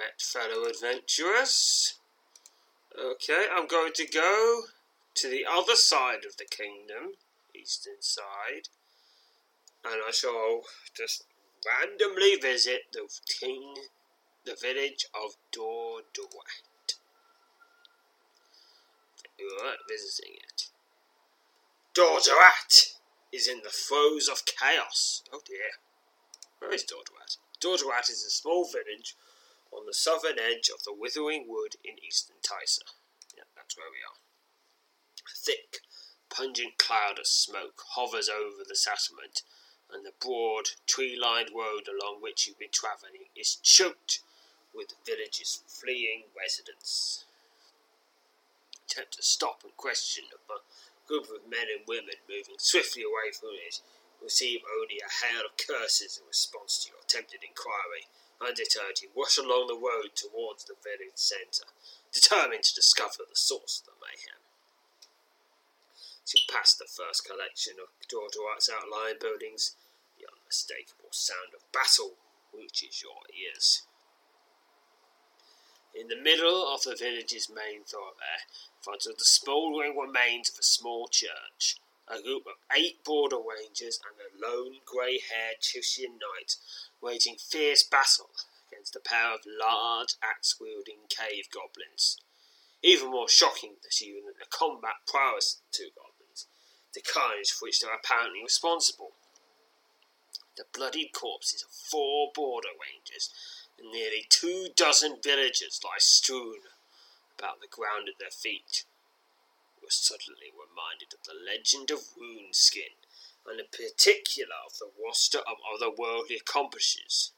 Met, fellow adventurers. Okay, I'm going to go to the other side of the kingdom, eastern side, and I shall just randomly visit the king, the village of Dordoat. Alright, visiting it. Dordoat is in the throes of chaos. Oh dear. Where is Dordoat? Dordoat is a small village on the southern edge of the Withering Wood in eastern Tysa. Yeah, that's where we are. A thick, pungent cloud of smoke hovers over the settlement, and the broad, tree lined road along which you've been travelling is choked with the village's fleeing residents. Attempt to stop and question a group of men and women moving swiftly away from it receive only a hail of curses in response to your attempted inquiry. Undeterred, you rush along the road towards the village centre, determined to discover the source of the mayhem. As you pass the first collection of Dordoat's outlying buildings, the unmistakable sound of battle reaches your ears. In the middle of the village's main thoroughfare, in front of the smouldering remains of a small church, a group of eight border rangers and a lone grey-haired Chisian knight waging fierce battle against a pair of large axe-wielding cave goblins. Even more shocking this than the combat prowess of the two goblins, the carnage for which they are apparently responsible. The bloodied corpses of four border rangers and nearly two dozen villagers lie strewn about the ground at their feet. Are suddenly reminded of the legend of Woundskin, and in particular of the roster of otherworldly accomplices.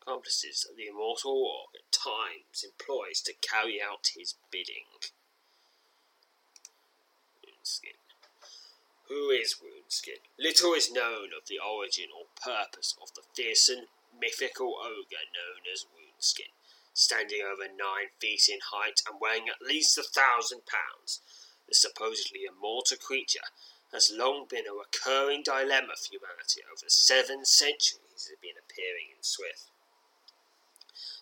Accomplices that the immortal orc at times employs to carry out his bidding. Woundskin. Who is Woundskin? Little is known of the origin or purpose of the fearsome mythical ogre known as Woundskin, standing over nine feet in height and weighing at least a thousand pounds. The supposedly immortal creature has long been a recurring dilemma for humanity over the seven centuries it has been appearing in Swift.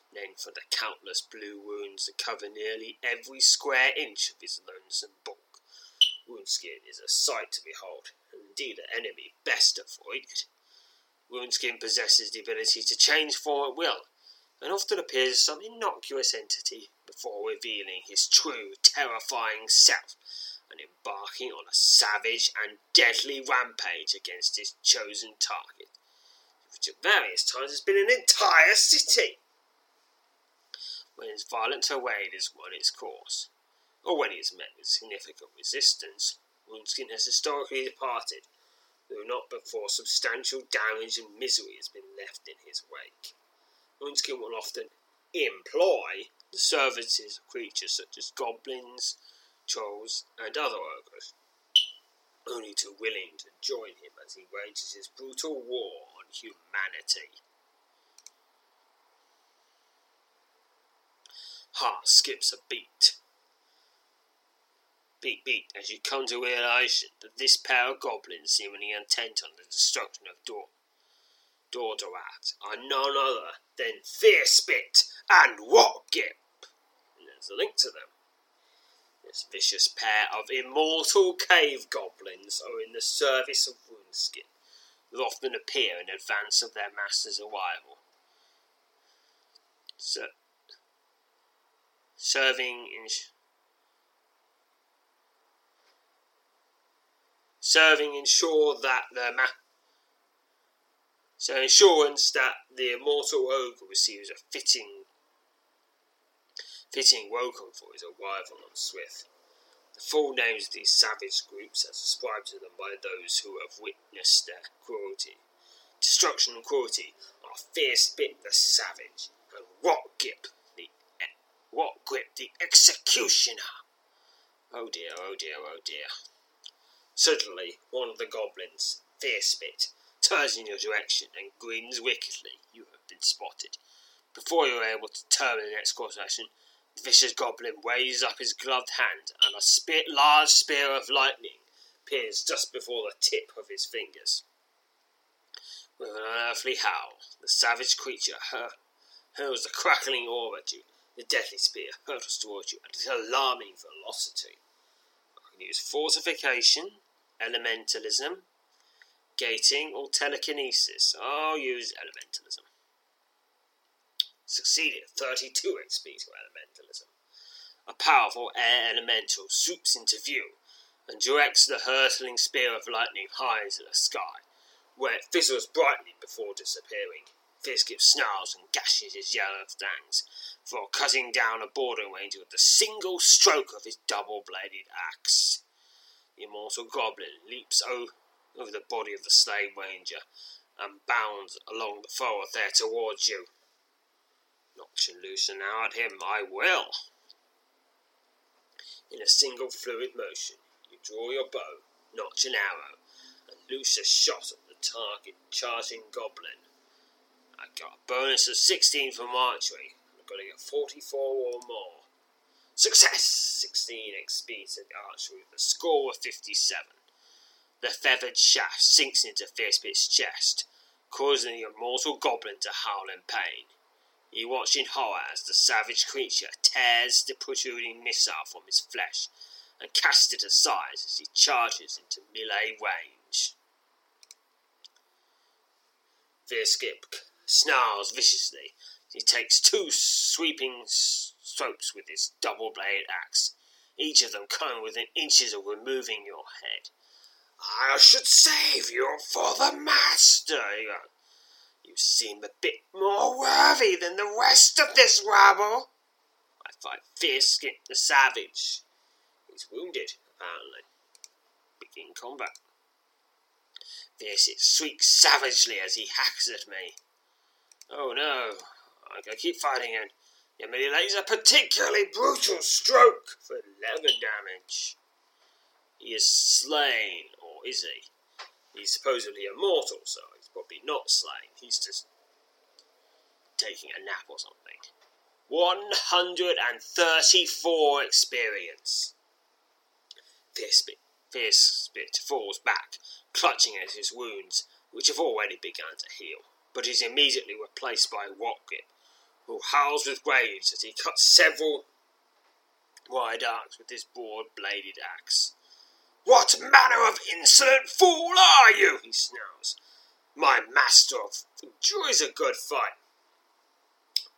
Named for the countless blue wounds that cover nearly every square inch of his lonesome bulk, Woundskin is a sight to behold, and indeed an enemy best avoided. Woundskin possesses the ability to change form at will, and often appears as some innocuous entity before revealing his true, terrifying self and embarking on a savage and deadly rampage against his chosen target, which at various times has been an entire city. When his violent tirade has run its course, or when he has met with significant resistance, Woundskin has historically departed though not before substantial damage and misery has been left in his wake. Woundskin will often employ the services of creatures such as goblins, trolls, and other ogres, only too willing to join him as he wages his brutal war on humanity. Heart skips a beat beat beat as you come to realization that this pair of goblins seemingly intent on the destruction of Dor Dordorat are none other than Fearspit and Rotgip. And there's a link to them. This vicious pair of immortal cave goblins are in the service of Woundskin, who often appear in advance of their master's arrival. So, serving in serving ensure that the ma- so insurance that the immortal ogre receives a fitting fitting welcome for his arrival on Swift. The full names of these savage groups as ascribed to them by those who have witnessed their cruelty. Destruction and cruelty are Fearspit the Savage, and grip the what grip the executioner. Oh dear, oh dear, oh dear. Suddenly, one of the goblins, Fearspit, turns in your direction and grins wickedly. You have been spotted. Before you are able to turn the next course action, vicious goblin raises up his gloved hand, and a spear, large spear of lightning appears just before the tip of his fingers. With an unearthly howl, the savage creature hur- hurls the crackling orb at you. The deadly spear hurtles towards you at an alarming velocity. I can use fortification, elementalism, gating, or telekinesis. I'll use elementalism. Succeeded 32 XP to elementalism. A powerful air elemental swoops into view and directs the hurtling spear of lightning high into the sky, where it fizzles brightly before disappearing. Fizgip snarls and gashes his yellow fangs before cutting down a border ranger with a single stroke of his double-bladed axe. The immortal goblin leaps over the body of the slain ranger and bounds along the thoroughfare towards you. To loosen at him, I will. In a single fluid motion, you draw your bow, notch an arrow, and loose a shot at the target charging goblin. I got a bonus of 16 from archery. I've got to get 44 or more. Success! 16 XP to archery with a score of 57. The feathered shaft sinks into fierce Fearspit's chest, causing the immortal goblin to howl in pain. You watch in horror as the savage creature tears the protruding missile from his flesh and casts it aside as he charges into melee range. Fearskip snarls viciously. He takes two sweeping strokes with his double-bladed axe, each of them coming within inches of removing your head. I should save you for the master. You seem a bit more worthy than the rest of this rabble. I fight Fearskip the savage. He's wounded, apparently. Begin combat. Fearskip shrieks savagely as he hacks at me. Oh no, I can keep fighting yet he lays a particularly brutal stroke for 11 damage. He is slain, or is he? He's supposedly immortal, so he's probably not slain. He's just taking a nap or something. 134 experience. Fearspit, Fearspit falls back, clutching at his wounds, which have already begun to heal but is immediately replaced by Watgrip, who howls with rage as he cuts several wide arcs with his broad-bladed axe. What manner of insolent fool are you? he snarls. My master enjoys a good fight,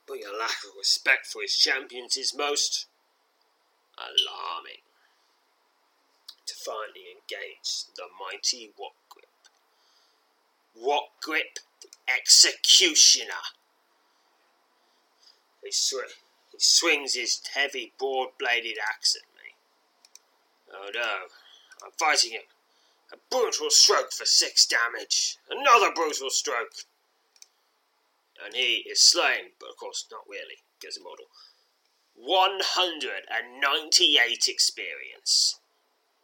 but your lack of respect for his champions is most alarming. To finally engage the mighty Watgrip. Watgrip executioner. He, sw- he swings his heavy broad bladed axe at me. Oh no, I'm fighting him. A brutal stroke for six damage. Another brutal stroke. And he is slain, but of course not really, because immortal. 198 experience.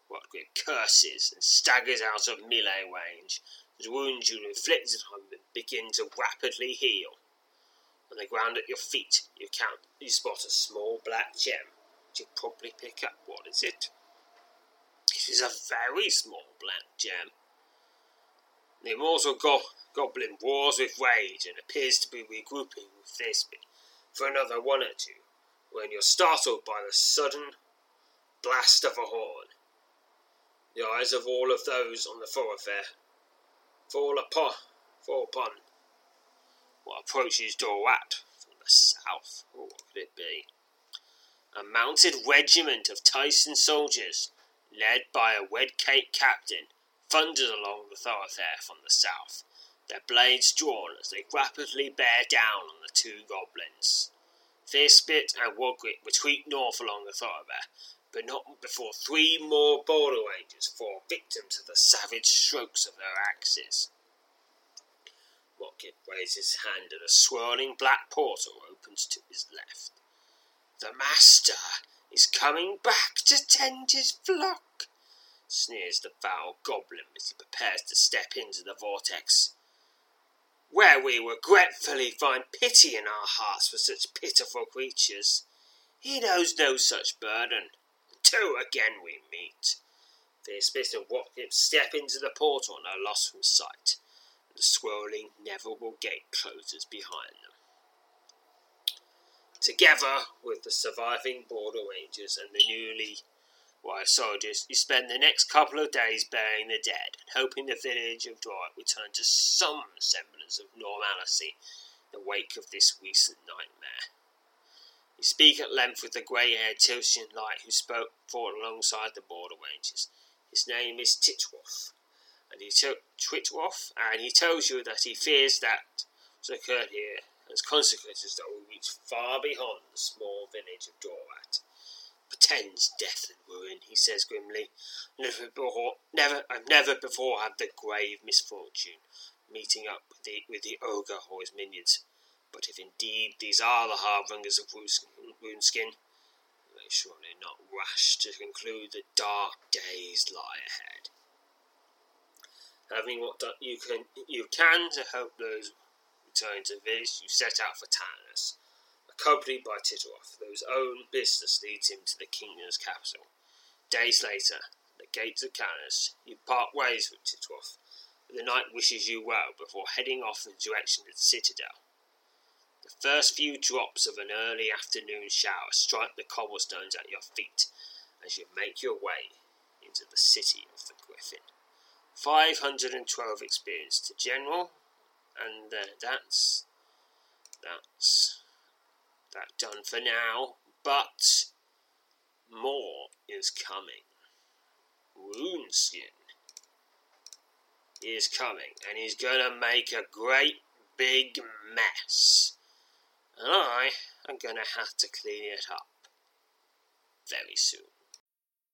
What great curses and staggers out of melee range the wounds you inflicted on him begin to rapidly heal. On the ground at your feet, you count, you spot a small black gem, which you probably pick up. What is it? Is a very small black gem. The immortal go- goblin roars with rage and appears to be regrouping with Thisbe for another one or two, when you're startled by the sudden blast of a horn. The eyes of all of those on the thoroughfare fall upon, fall upon what approaches Dorat from the south. What could it be? A mounted regiment of Tyson soldiers, led by a red cape captain, thunders along the thoroughfare from the south, their blades drawn as they rapidly bear down on the two goblins. Fearspit and Wogrit retreat north along the thoroughfare, but not before three more border rangers fall victim to the savage strokes of their axes. Rocket raises his hand and a swirling black portal opens to his left. The master is coming back to tend his flock, sneers the foul goblin as he prepares to step into the vortex. Where we regretfully find pity in our hearts for such pitiful creatures, he knows no such burden. Two again we meet. Smith and Watkins step into the portal and are lost from sight. The swirling, inevitable gate closes behind them. Together with the surviving border rangers and the newly white soldiers, you spend the next couple of days burying the dead and hoping the village of Dwight will return to some semblance of normality in the wake of this recent nightmare. You speak at length with the grey haired Tilsian Light who spoke fought alongside the border rangers. His name is Titworth, and he took Twitworth, and he tells you that he fears that what's occurred here has consequences that will reach far beyond the small village of Dorat. Pretends death and ruin, he says grimly. Never before, never, I've never before had the grave misfortune meeting up with the with the ogre or his minions. But if indeed these are the harbingers of Woundskin, they surely not rash to conclude that dark days lie ahead. Having what you can you can to help those returning to village, you set out for Tanis, accompanied by Titoroth, whose own business leads him to the kingdom's capital. Days later, at the gates of Tanis, you part ways with Titoroth. The knight wishes you well before heading off in the direction of the citadel. The first few drops of an early afternoon shower strike the cobblestones at your feet as you make your way into the city of the Griffin. 512 experience to general, and uh, that's that's that done for now. But more is coming. Runeskin is coming, and he's gonna make a great big mess. And I am gonna have to clean it up very soon.